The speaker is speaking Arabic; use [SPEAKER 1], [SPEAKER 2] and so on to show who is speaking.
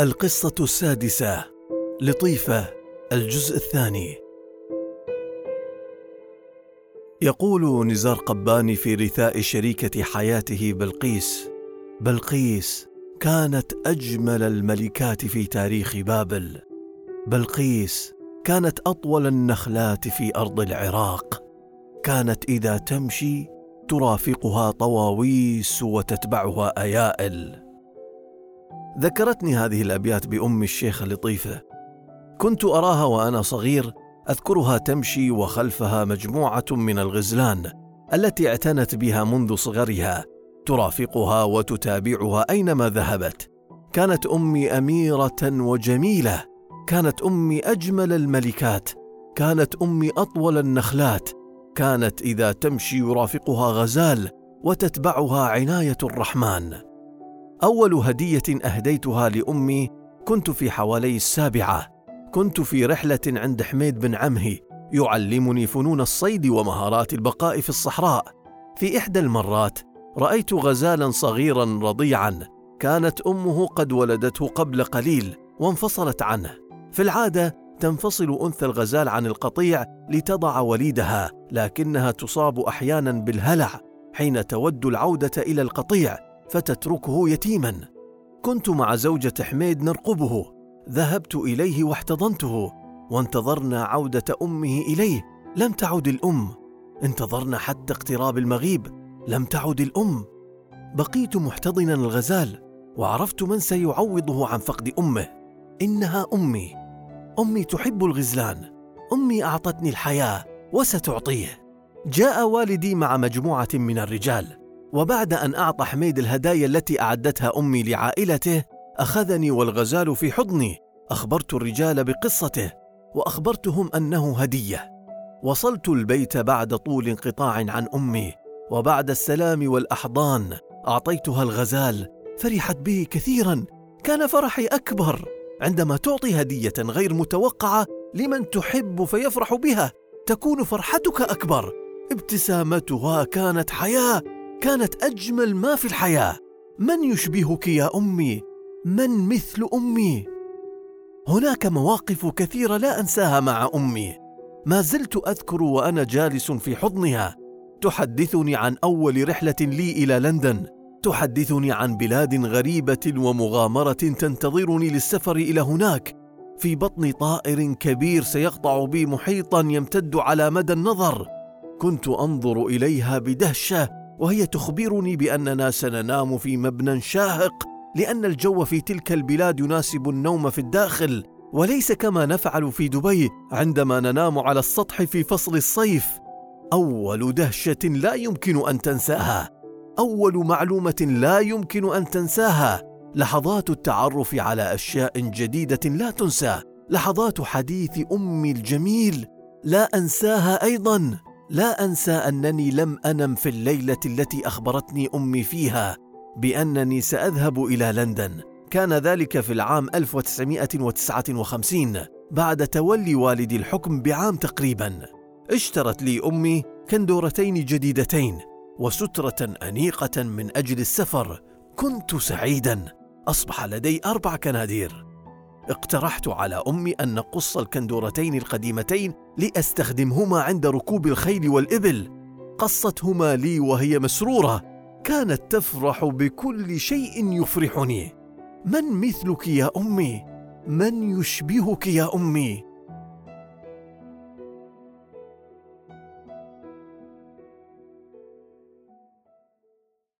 [SPEAKER 1] القصة السادسة لطيفة الجزء الثاني. يقول نزار قباني في رثاء شريكة حياته بلقيس بلقيس كانت أجمل الملكات في تاريخ بابل. بلقيس كانت أطول النخلات في أرض العراق. كانت إذا تمشي ترافقها طواويس وتتبعها أيائل. ذكرتني هذه الأبيات بأم الشيخه لطيفة. كنت أراها وأنا صغير أذكرها تمشي وخلفها مجموعة من الغزلان التي اعتنت بها منذ صغرها ترافقها وتتابعها أينما ذهبت. كانت أمي أميرة وجميلة كانت أمي أجمل الملكات كانت أمي أطول النخلات كانت إذا تمشي يرافقها غزال وتتبعها عناية الرحمن. أول هدية أهديتها لأمي كنت في حوالي السابعة. كنت في رحلة عند حميد بن عمه يعلمني فنون الصيد ومهارات البقاء في الصحراء. في إحدى المرات رأيت غزالا صغيرا رضيعا كانت أمه قد ولدته قبل قليل وانفصلت عنه. في العادة تنفصل أنثى الغزال عن القطيع لتضع وليدها لكنها تصاب أحيانا بالهلع حين تود العودة إلى القطيع. فتتركه يتيما. كنت مع زوجة حميد نرقبه. ذهبت إليه واحتضنته. وانتظرنا عودة أمه إليه. لم تعد الأم. انتظرنا حتى اقتراب المغيب. لم تعد الأم. بقيت محتضنا الغزال. وعرفت من سيعوضه عن فقد أمه. إنها أمي. أمي تحب الغزلان. أمي أعطتني الحياة. وستعطيه. جاء والدي مع مجموعة من الرجال. وبعد أن أعطى حميد الهدايا التي أعدتها أمي لعائلته أخذني والغزال في حضني. أخبرت الرجال بقصته وأخبرتهم أنه هدية. وصلت البيت بعد طول انقطاع عن أمي وبعد السلام والأحضان أعطيتها الغزال. فرحت به كثيرا. كان فرحي أكبر. عندما تعطي هدية غير متوقعة لمن تحب فيفرح بها. تكون فرحتك أكبر. ابتسامتها كانت حياة. كانت أجمل ما في الحياة. من يشبهك يا أمي؟ من مثل أمي؟ هناك مواقف كثيرة لا أنساها مع أمي. ما زلت أذكر وأنا جالس في حضنها. تحدثني عن أول رحلة لي إلى لندن. تحدثني عن بلاد غريبة ومغامرة تنتظرني للسفر إلى هناك. في بطن طائر كبير سيقطع بي محيطا يمتد على مدى النظر. كنت أنظر إليها بدهشة. وهي تخبرني بأننا سننام في مبنى شاهق لأن الجو في تلك البلاد يناسب النوم في الداخل وليس كما نفعل في دبي عندما ننام على السطح في فصل الصيف. أول دهشة لا يمكن أن تنساها. أول معلومة لا يمكن أن تنساها. لحظات التعرف على أشياء جديدة لا تنسى. لحظات حديث أمي الجميل لا أنساها أيضا. لا أنسى أنني لم أنم في الليلة التي أخبرتني أمي فيها بأنني سأذهب إلى لندن. كان ذلك في العام 1959 بعد تولي والدي الحكم بعام تقريبا. اشترت لي أمي كندورتين جديدتين وسترة أنيقة من أجل السفر. كنت سعيدا. أصبح لدي أربع كنادير. اقترحت على أمي أن نقص الكندورتين القديمتين لأستخدمهما عند ركوب الخيل والإبل. قصتهما لي وهي مسرورة. كانت تفرح بكل شيء يفرحني. من مثلك يا أمي؟ من يشبهك يا أمي؟